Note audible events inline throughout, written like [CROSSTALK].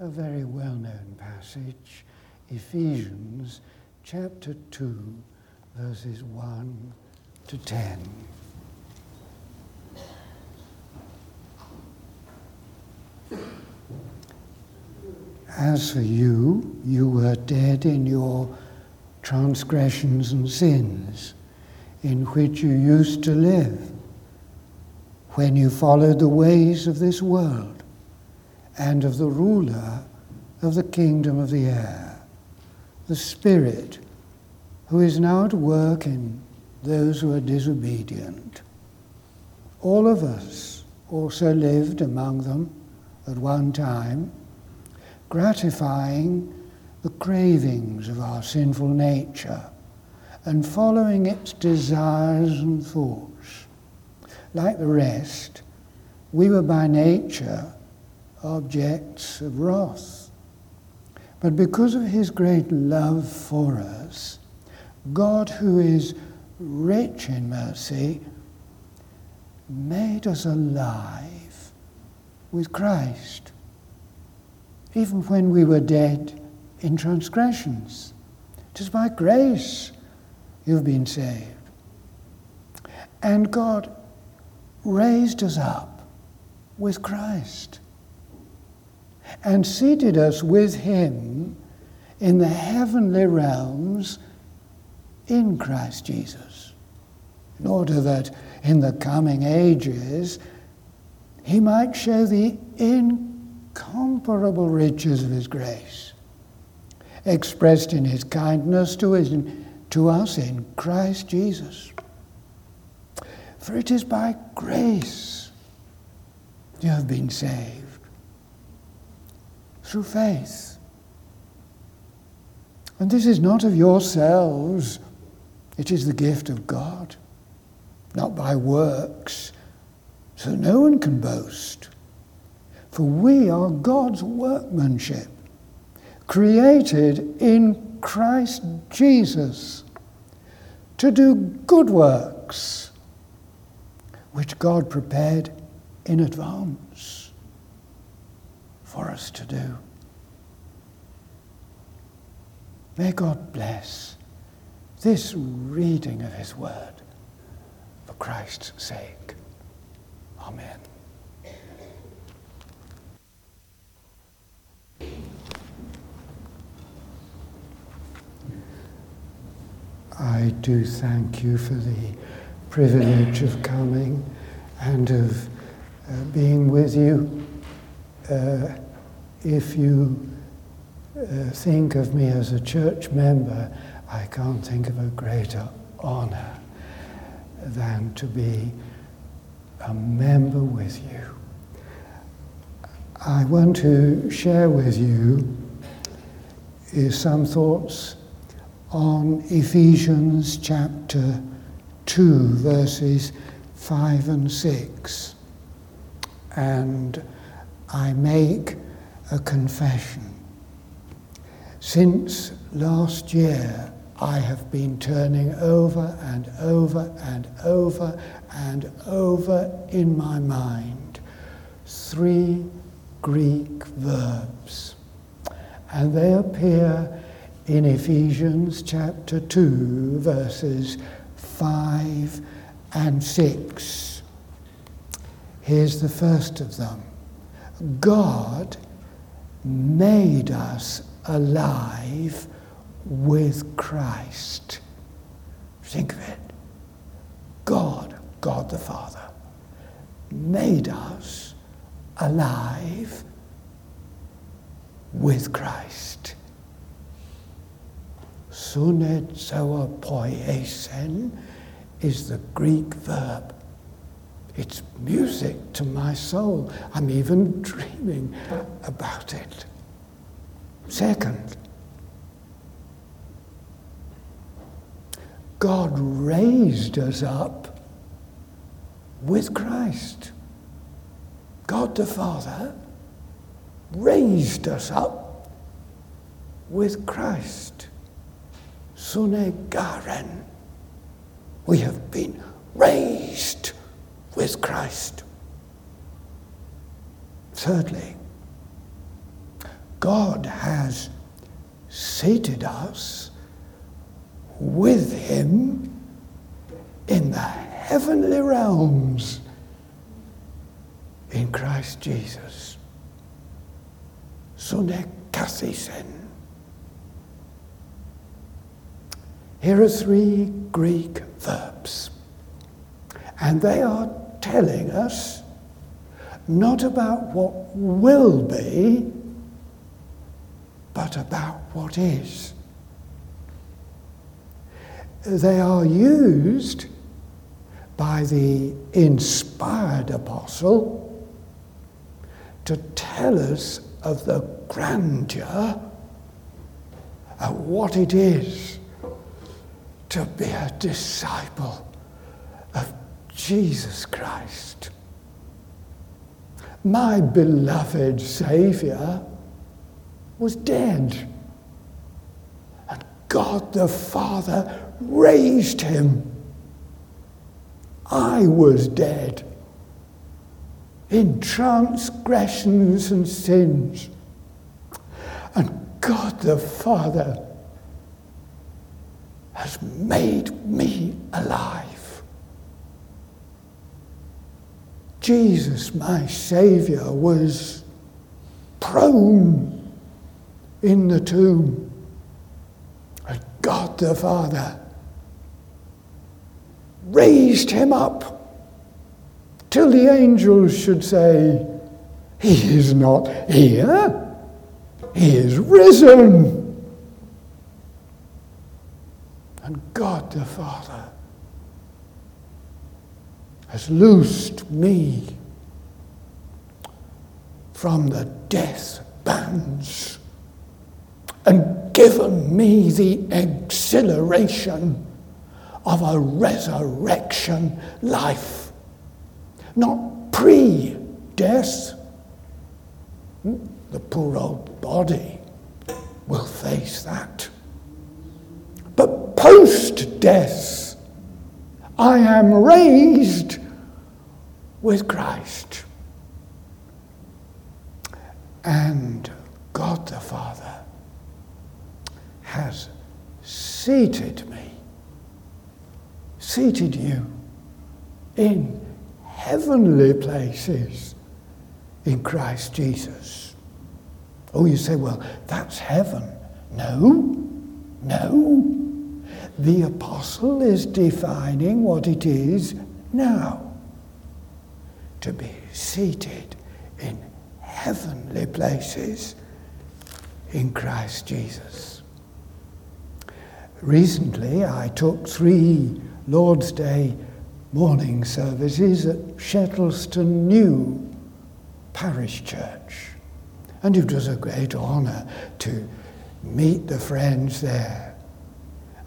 a very well known passage, Ephesians chapter 2, verses 1 to 10. As for you, you were dead in your transgressions and sins, in which you used to live, when you followed the ways of this world and of the ruler of the kingdom of the air, the Spirit who is now at work in those who are disobedient. All of us also lived among them at one time, gratifying the cravings of our sinful nature and following its desires and thoughts. Like the rest, we were by nature objects of wrath. But because of his great love for us, God, who is rich in mercy, made us alive with Christ, even when we were dead in transgressions. It is by grace you've been saved. And God raised us up with Christ and seated us with him in the heavenly realms in Christ Jesus, in order that in the coming ages he might show the incomparable riches of his grace, expressed in his kindness to, his, to us in Christ Jesus. For it is by grace you have been saved through faith. And this is not of yourselves, it is the gift of God, not by works, so no one can boast. For we are God's workmanship, created in Christ Jesus to do good works, which God prepared in advance for us to do. May God bless this reading of His Word for Christ's sake. Amen. I do thank you for the privilege of coming and of uh, being with you uh, if you uh, think of me as a church member, I can't think of a greater honor than to be a member with you. I want to share with you is some thoughts on Ephesians chapter 2, verses 5 and 6. And I make a confession. Since last year, I have been turning over and over and over and over in my mind three Greek verbs. And they appear in Ephesians chapter 2, verses 5 and 6. Here's the first of them God made us alive with Christ. Think of it. God, God the Father, made us alive with Christ. Sunezoa poiesen is the Greek verb it's music to my soul. I'm even dreaming about it. Second, God raised us up with Christ. God the Father raised us up with Christ. Sune Garen. We have been raised with Christ. Thirdly, God has seated us with Him in the heavenly realms in Christ Jesus. Sunekathisen. Here are three Greek verbs, and they are telling us not about what will be, but about what is. They are used by the inspired apostle to tell us of the grandeur of what it is to be a disciple Jesus Christ. My beloved Saviour was dead, and God the Father raised him. I was dead in transgressions and sins. And God the Father has made me alive. Jesus, my Saviour, was prone in the tomb. And God the Father raised him up till the angels should say, He is not here, He is risen. And God the Father has loosed me from the death bands and given me the exhilaration of a resurrection life not pre death. The poor old body will face that. But post death, I am raised with Christ. And God the Father has seated me, seated you in heavenly places in Christ Jesus. Oh, you say, well, that's heaven. No, no. The apostle is defining what it is now to be seated in heavenly places in Christ Jesus. Recently, I took three Lord's Day morning services at Shettleston New Parish Church. And it was a great honour to meet the friends there.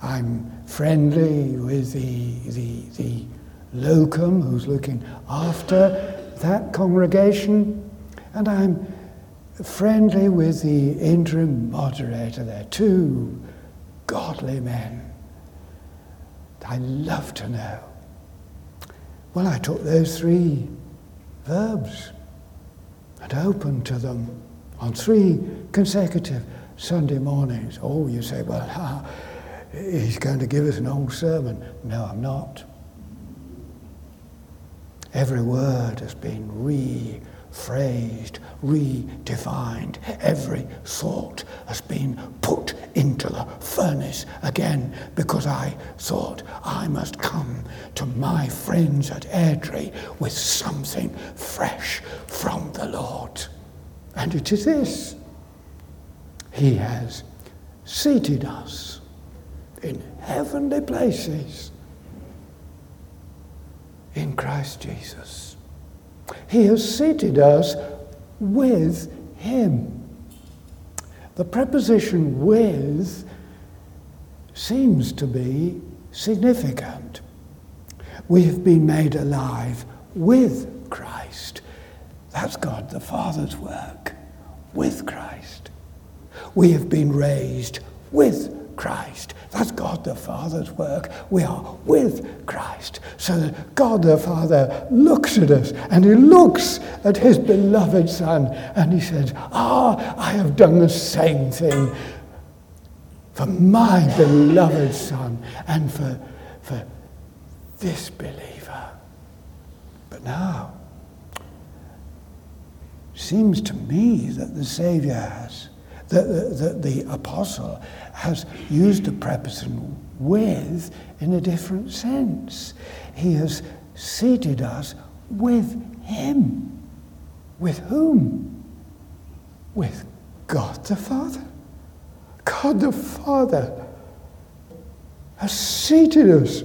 I'm friendly with the, the, the locum who's looking after that congregation, and I'm friendly with the interim moderator there, two godly men I love to know. Well, I took those three verbs and opened to them on three consecutive Sunday mornings. Oh, you say, well, [LAUGHS] he's going to give us an old sermon. No, I'm not. Every word has been rephrased, redefined. Every thought has been put into the furnace again because I thought I must come to my friends at Airdrie with something fresh from the Lord. And it is this He has seated us in heavenly places Christ Jesus. He has seated us with Him. The preposition with seems to be significant. We have been made alive with Christ. That's God the Father's work, with Christ. We have been raised with Christ. That's God the Father's work. We are with Christ. So that God the Father looks at us and he looks at his beloved Son and he says, Ah, I have done the same thing for my beloved Son and for, for this believer. But now, seems to me that the Saviour has, that the, the, the apostle has used the preposition with in a different sense. He has seated us with Him. With whom? With God the Father. God the Father has seated us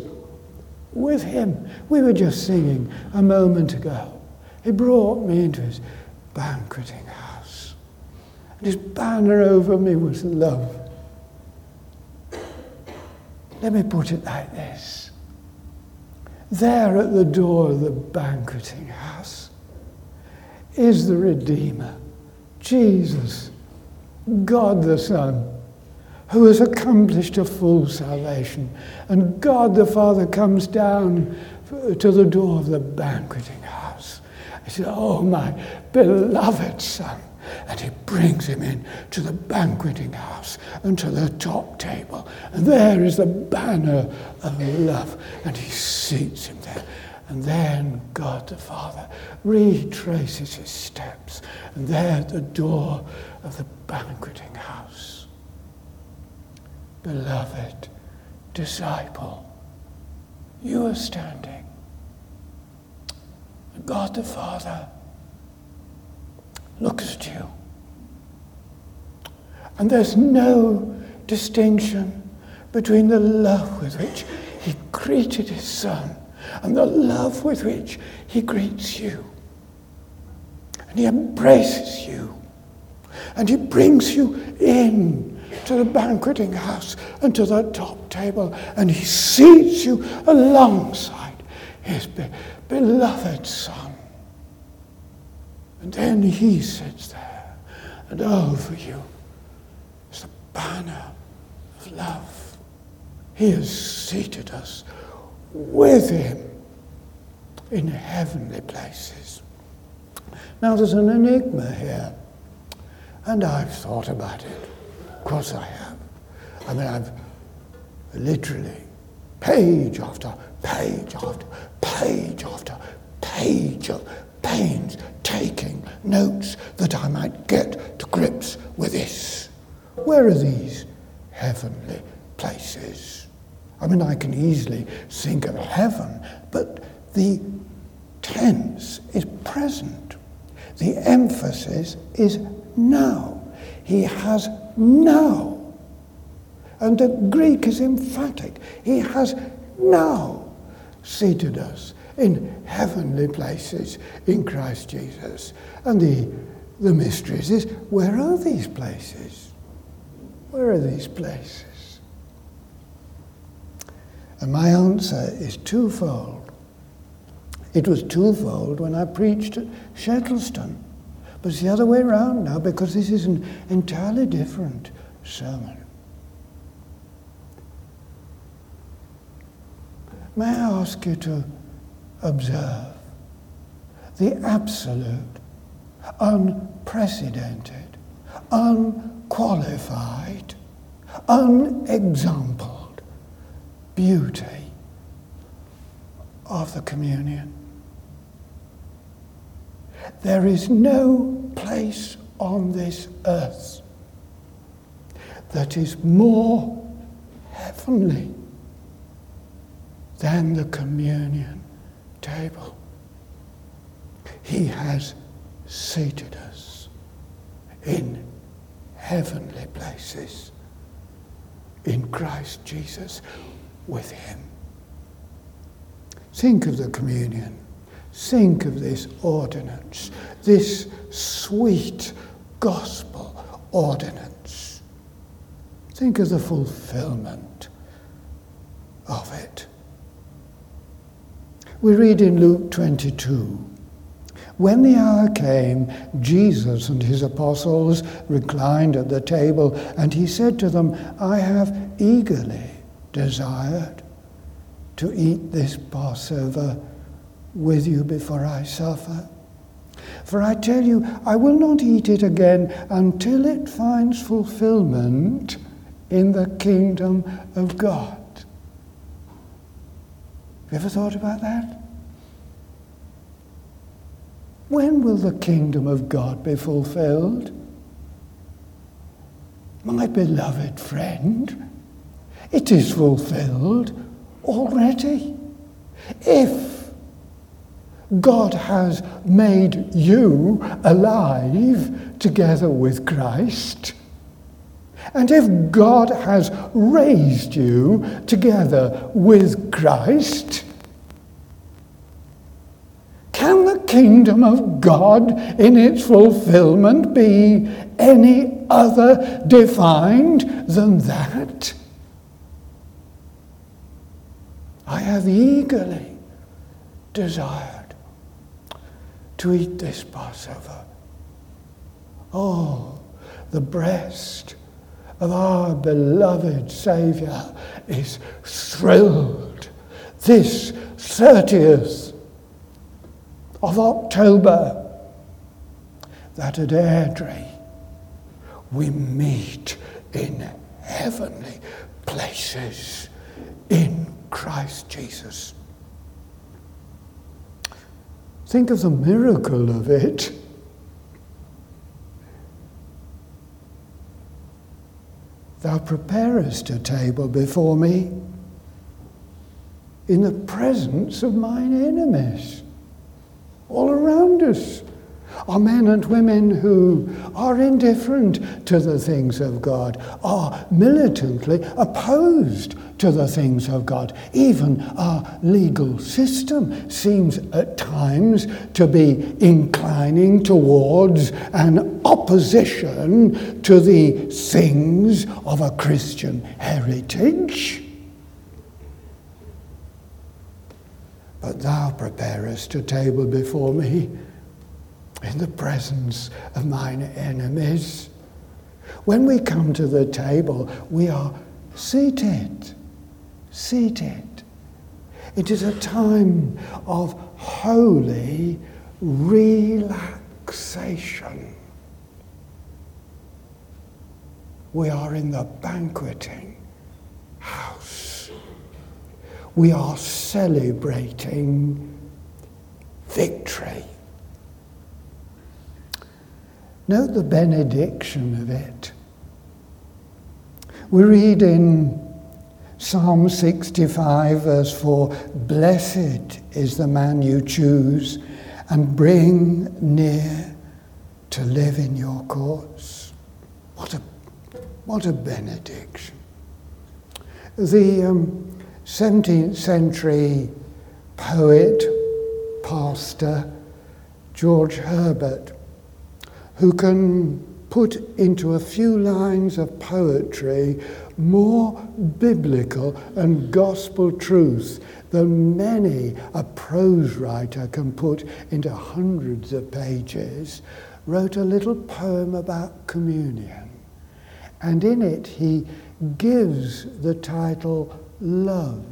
with Him. We were just singing a moment ago. He brought me into His banqueting house. And His banner over me was love. Let me put it like this. There at the door of the banqueting house is the Redeemer, Jesus, God the Son, who has accomplished a full salvation. And God the Father comes down to the door of the banqueting house. He says, Oh, my beloved Son and he brings him in to the banqueting house and to the top table. And there is the banner of love. And he seats him there. And then God the Father retraces his steps. And there at the door of the banqueting house, beloved disciple, you are standing. God the Father looks at you. And there's no distinction between the love with which he greeted his son and the love with which he greets you. And he embraces you. And he brings you in to the banqueting house and to the top table. And he seats you alongside his be- beloved son. And then he sits there, and over you is the banner of love. He has seated us with him in heavenly places. Now, there's an enigma here, and I've thought about it. Of course, I have. I mean, I've literally page after page after page after page of pains taking notes that I might get to grips with this. Where are these heavenly places? I mean, I can easily think of heaven, but the tense is present. The emphasis is now. He has now. And the Greek is emphatic. He has now seated us in heavenly places in Christ Jesus. And the, the mysteries is where are these places? Where are these places? And my answer is twofold. It was twofold when I preached at Shettleston, but it's the other way around now because this is an entirely different sermon. May I ask you to observe the absolute, unprecedented, unqualified, unexampled beauty of the communion. There is no place on this earth that is more heavenly than the communion table. He has seated us in heavenly places in Christ Jesus with Him. Think of the communion. Think of this ordinance, this sweet gospel ordinance. Think of the fulfillment of it. We read in Luke 22 When the hour came, Jesus and his apostles reclined at the table, and he said to them, I have eagerly desired to eat this Passover with you before I suffer. For I tell you, I will not eat it again until it finds fulfillment in the kingdom of God. Have you ever thought about that? When will the kingdom of God be fulfilled? My beloved friend, it is fulfilled already. If God has made you alive together with Christ, and if God has raised you together with Christ, can the kingdom of God in its fulfillment be any other defined than that? I have eagerly desired to eat this Passover. Oh, the breast of our beloved Saviour is thrilled this 30th of October that at Airdrie we meet in heavenly places in Christ Jesus. Think of the miracle of it. Thou preparest a table before me in the presence of mine enemies. All around us are men and women who are indifferent to the things of God, are militantly opposed to the things of God. Even our legal system seems at times to be inclining towards an opposition to the things of a Christian heritage. But thou preparest a table before me in the presence of mine enemies. When we come to the table, we are seated seated. It is a time of holy relaxation. We are in the banqueting house. We are celebrating victory. Note the benediction of it. We read in Psalm 65, verse 4 Blessed is the man you choose and bring near to live in your courts. What a, what a benediction. The um, 17th century poet, pastor, George Herbert, who can put into a few lines of poetry more biblical and gospel truth than many a prose writer can put into hundreds of pages, wrote a little poem about communion. And in it, he gives the title Love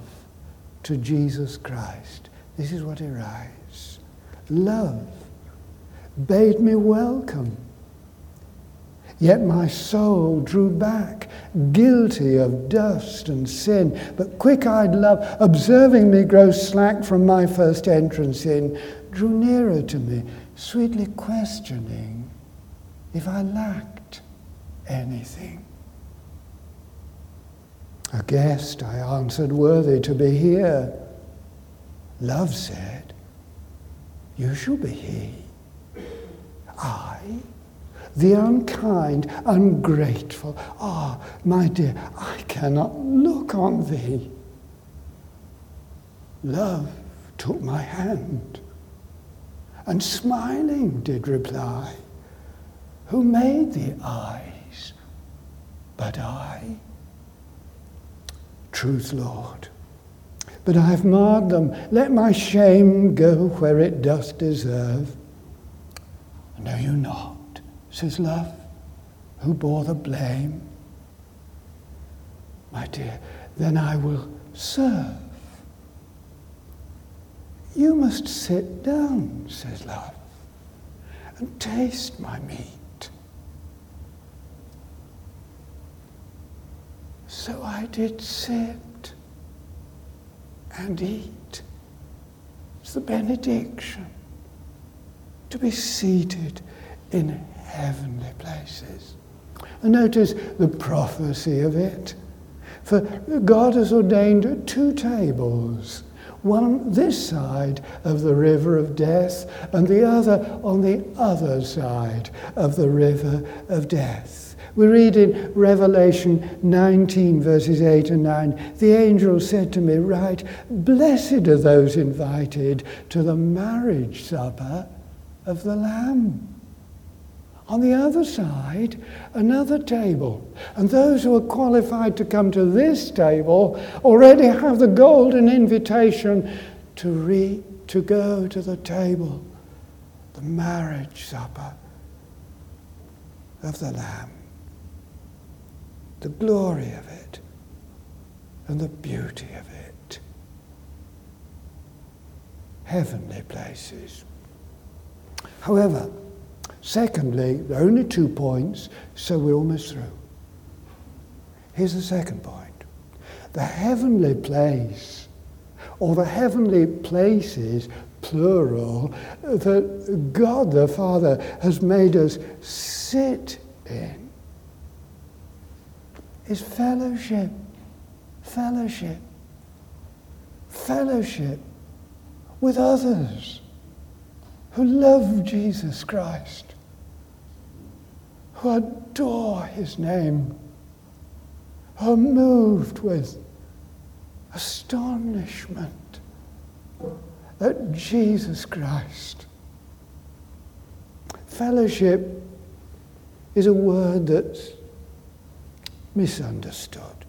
to Jesus Christ. This is what he writes Love bade me welcome Yet my soul drew back, guilty of dust and sin. But quick eyed love, observing me grow slack from my first entrance in, drew nearer to me, sweetly questioning if I lacked anything. A guest, I answered, worthy to be here. Love said, You shall be he. I the unkind, ungrateful. Ah, my dear, I cannot look on thee. Love took my hand and smiling did reply, Who made the eyes but I? Truth, Lord, but I have marred them. Let my shame go where it doth deserve. Know you not says love, who bore the blame. my dear, then I will serve. You must sit down, says love, and taste my meat. So I did sit and eat. It's the benediction to be seated in heavenly places. And notice the prophecy of it. For God has ordained two tables, one this side of the river of death, and the other on the other side of the river of death. We read in Revelation 19, verses 8 and 9 the angel said to me, Right, blessed are those invited to the marriage supper of the Lamb. On the other side, another table. And those who are qualified to come to this table already have the golden invitation to, re- to go to the table, the marriage supper of the Lamb. The glory of it and the beauty of it. Heavenly places. However, secondly, there are only two points, so we're almost through. Here's the second point the heavenly place, or the heavenly places, plural, that God the Father has made us sit in, is fellowship. Fellowship. Fellowship with others who love Jesus Christ, who adore his name, who are moved with astonishment at Jesus Christ. Fellowship is a word that's misunderstood.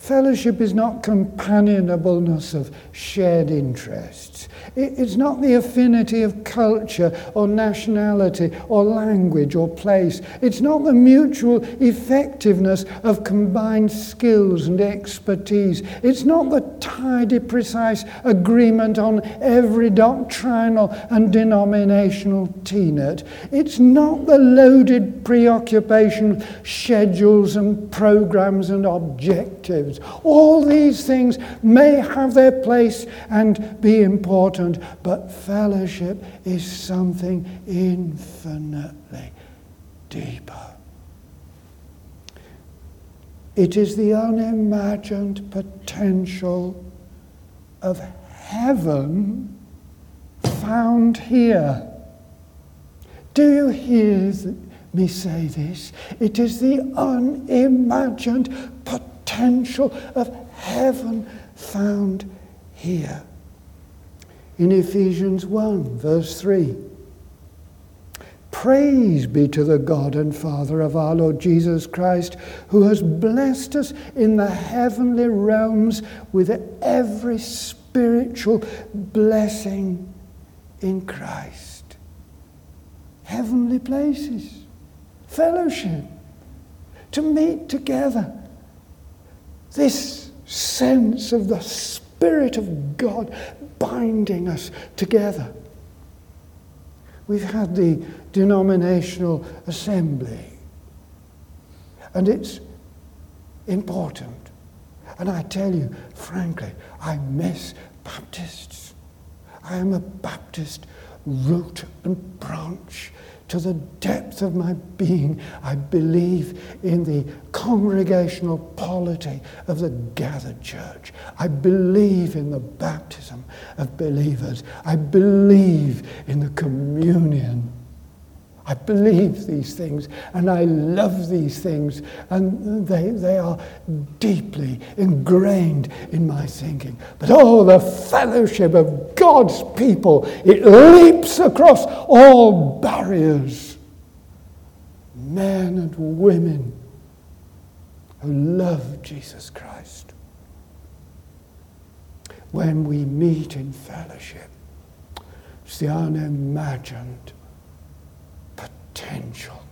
Fellowship is not companionableness of shared interests. It's not the affinity of culture or nationality or language or place. It's not the mutual effectiveness of combined skills and expertise. It's not the tidy, precise agreement on every doctrinal and denominational tenet. It's not the loaded preoccupation schedules and programs and objectives. All these things may have their place and be important, but fellowship is something infinitely deeper. It is the unimagined potential of heaven found here. Do you hear me say this? It is the unimagined potential potential of heaven found here. In Ephesians 1, verse 3. Praise be to the God and Father of our Lord Jesus Christ, who has blessed us in the heavenly realms with every spiritual blessing in Christ. Heavenly places, fellowship, to meet together this sense of the Spirit of God binding us together. We've had the denominational assembly, and it's important. And I tell you, frankly, I miss Baptists. I am a Baptist root and branch to the depth of my being, I believe in the congregational polity of the gathered church. I believe in the baptism of believers. I believe in the communion I believe these things and I love these things, and they, they are deeply ingrained in my thinking. But oh, the fellowship of God's people, it leaps across all barriers. Men and women who love Jesus Christ. When we meet in fellowship, it's the unimagined potential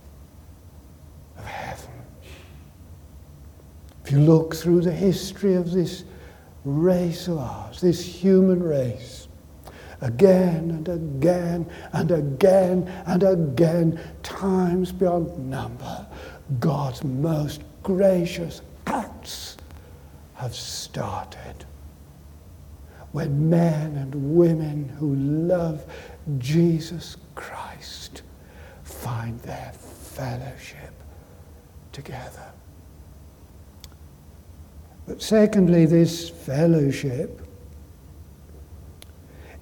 of heaven. If you look through the history of this race of ours, this human race, again and again and again and again, times beyond number, God's most gracious acts have started. When men and women who love Jesus Christ find their fellowship together. But secondly, this fellowship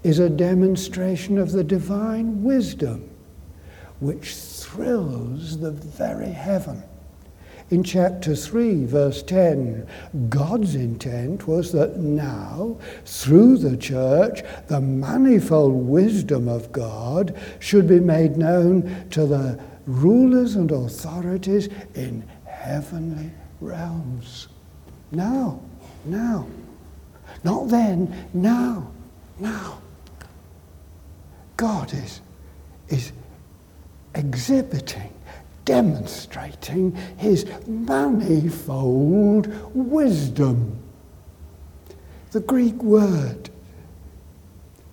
is a demonstration of the divine wisdom which thrills the very heaven. In chapter 3, verse 10, God's intent was that now, through the church, the manifold wisdom of God should be made known to the rulers and authorities in heavenly realms. Now, now. Not then, now, now. God is, is exhibiting demonstrating his manifold wisdom. The Greek word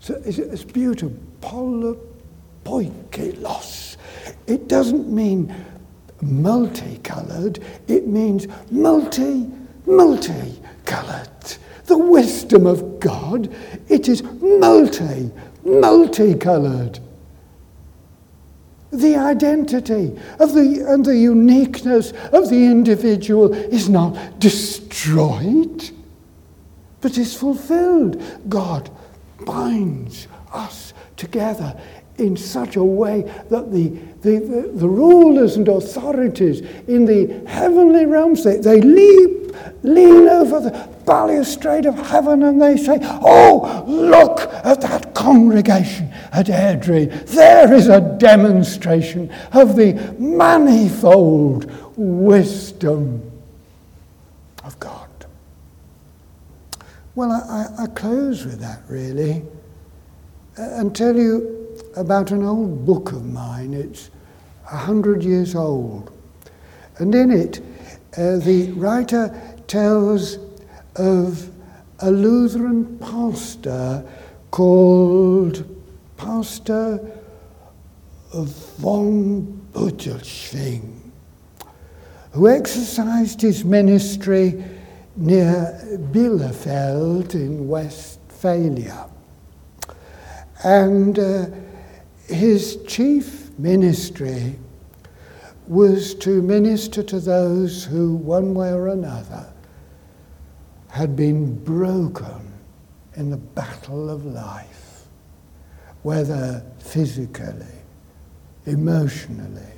so it's beautiful, polypoikilos. It doesn't mean multicolored, it means multi, multicolored. The wisdom of God, it is multi, multicolored the identity of the, and the uniqueness of the individual is not destroyed, but is fulfilled. God binds us together in such a way that the, the, the, the, rulers and authorities in the heavenly realms, they, they leap, lean over the balustrade of heaven and they say, Oh, look at that congregation at Airdrie. There is a demonstration of the manifold wisdom of God. Well, I, I close with that really uh, and tell you about an old book of mine. It's a hundred years old. And in it, uh, the writer tells of a Lutheran pastor called Pastor von Bodelschwingh, who exercised his ministry near Bielefeld in Westphalia. And uh, his chief ministry was to minister to those who, one way or another, had been broken in the battle of life, whether physically, emotionally,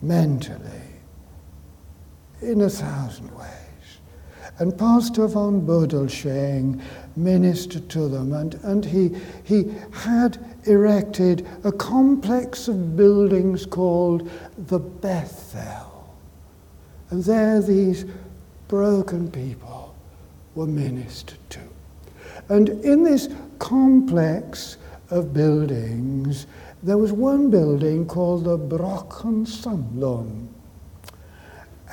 mentally, in a thousand ways. And Pastor von Bodelschwingh ministered to them, and, and he, he had erected a complex of buildings called the Bethel. And there these broken people were ministered to. And in this complex of buildings, there was one building called the Brockensammlung.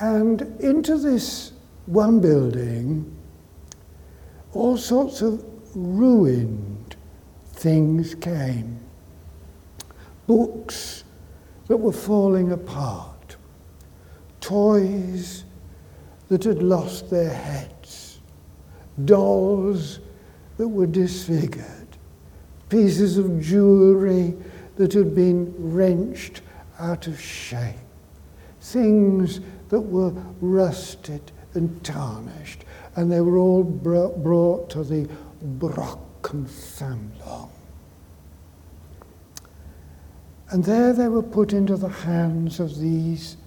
And into this one building, all sorts of ruined things came. Books that were falling apart, toys that had lost their heads, dolls that were disfigured, pieces of jewelry that had been wrenched out of shape, things that were rusted and tarnished, and they were all brought to the Brockensammlung. And there they were put into the hands of these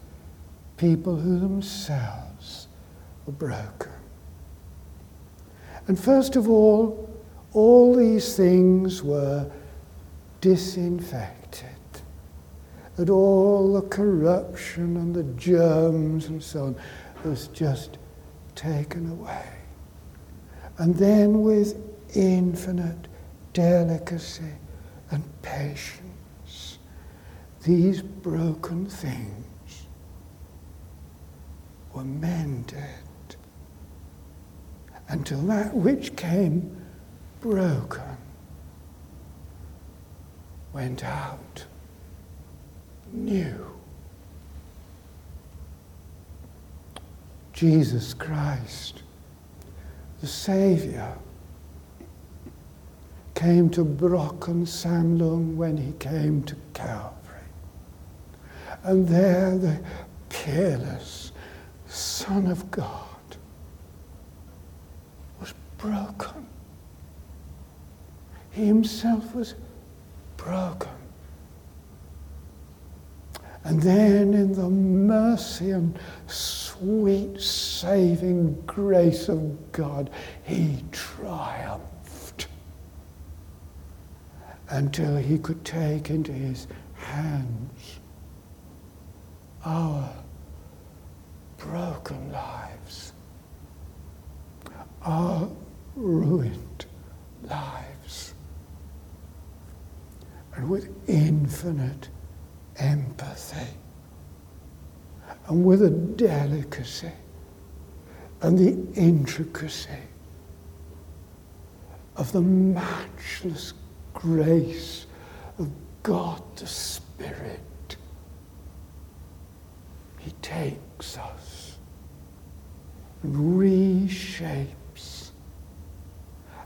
people who themselves were broken. And first of all, all these things were disinfected. And all the corruption and the germs and so on was just taken away. And then with infinite delicacy and patience, these broken things were mended until that which came broken went out new. Jesus Christ, the Saviour, came to Brockensammlung when he came to Calvary. And there the peerless Son of God broken. He himself was broken. And then, in the mercy and sweet saving grace of God, he triumphed until he could take into his hands our broken lives, our ruined lives, and with infinite empathy and with a delicacy and the intricacy of the matchless grace of God the Spirit. He takes us and reshapes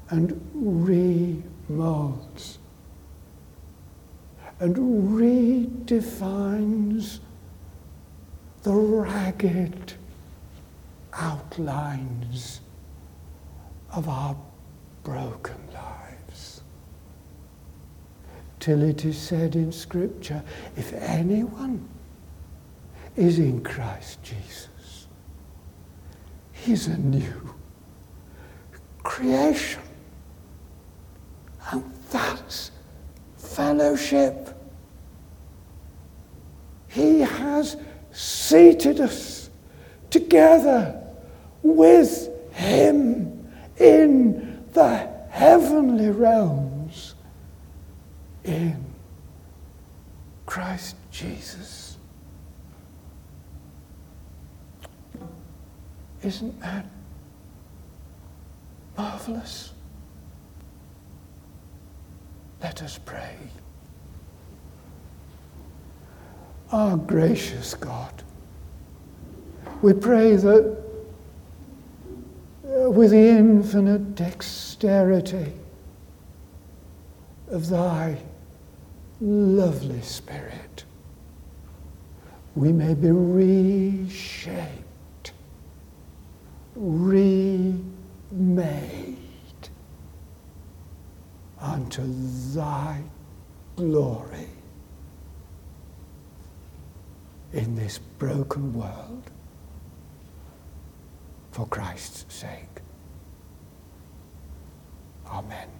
and remolds and redefines the ragged outlines of our broken lives. Till it is said in Scripture if anyone is in Christ Jesus, he's a new creation. And that's fellowship. He has seated us together with Him in the heavenly realms in Christ Jesus. Isn't that marvelous? Let us pray. Our gracious God, we pray that uh, with the infinite dexterity of thy lovely Spirit, we may be reshaped, remade unto thy glory in this broken world for Christ's sake. Amen.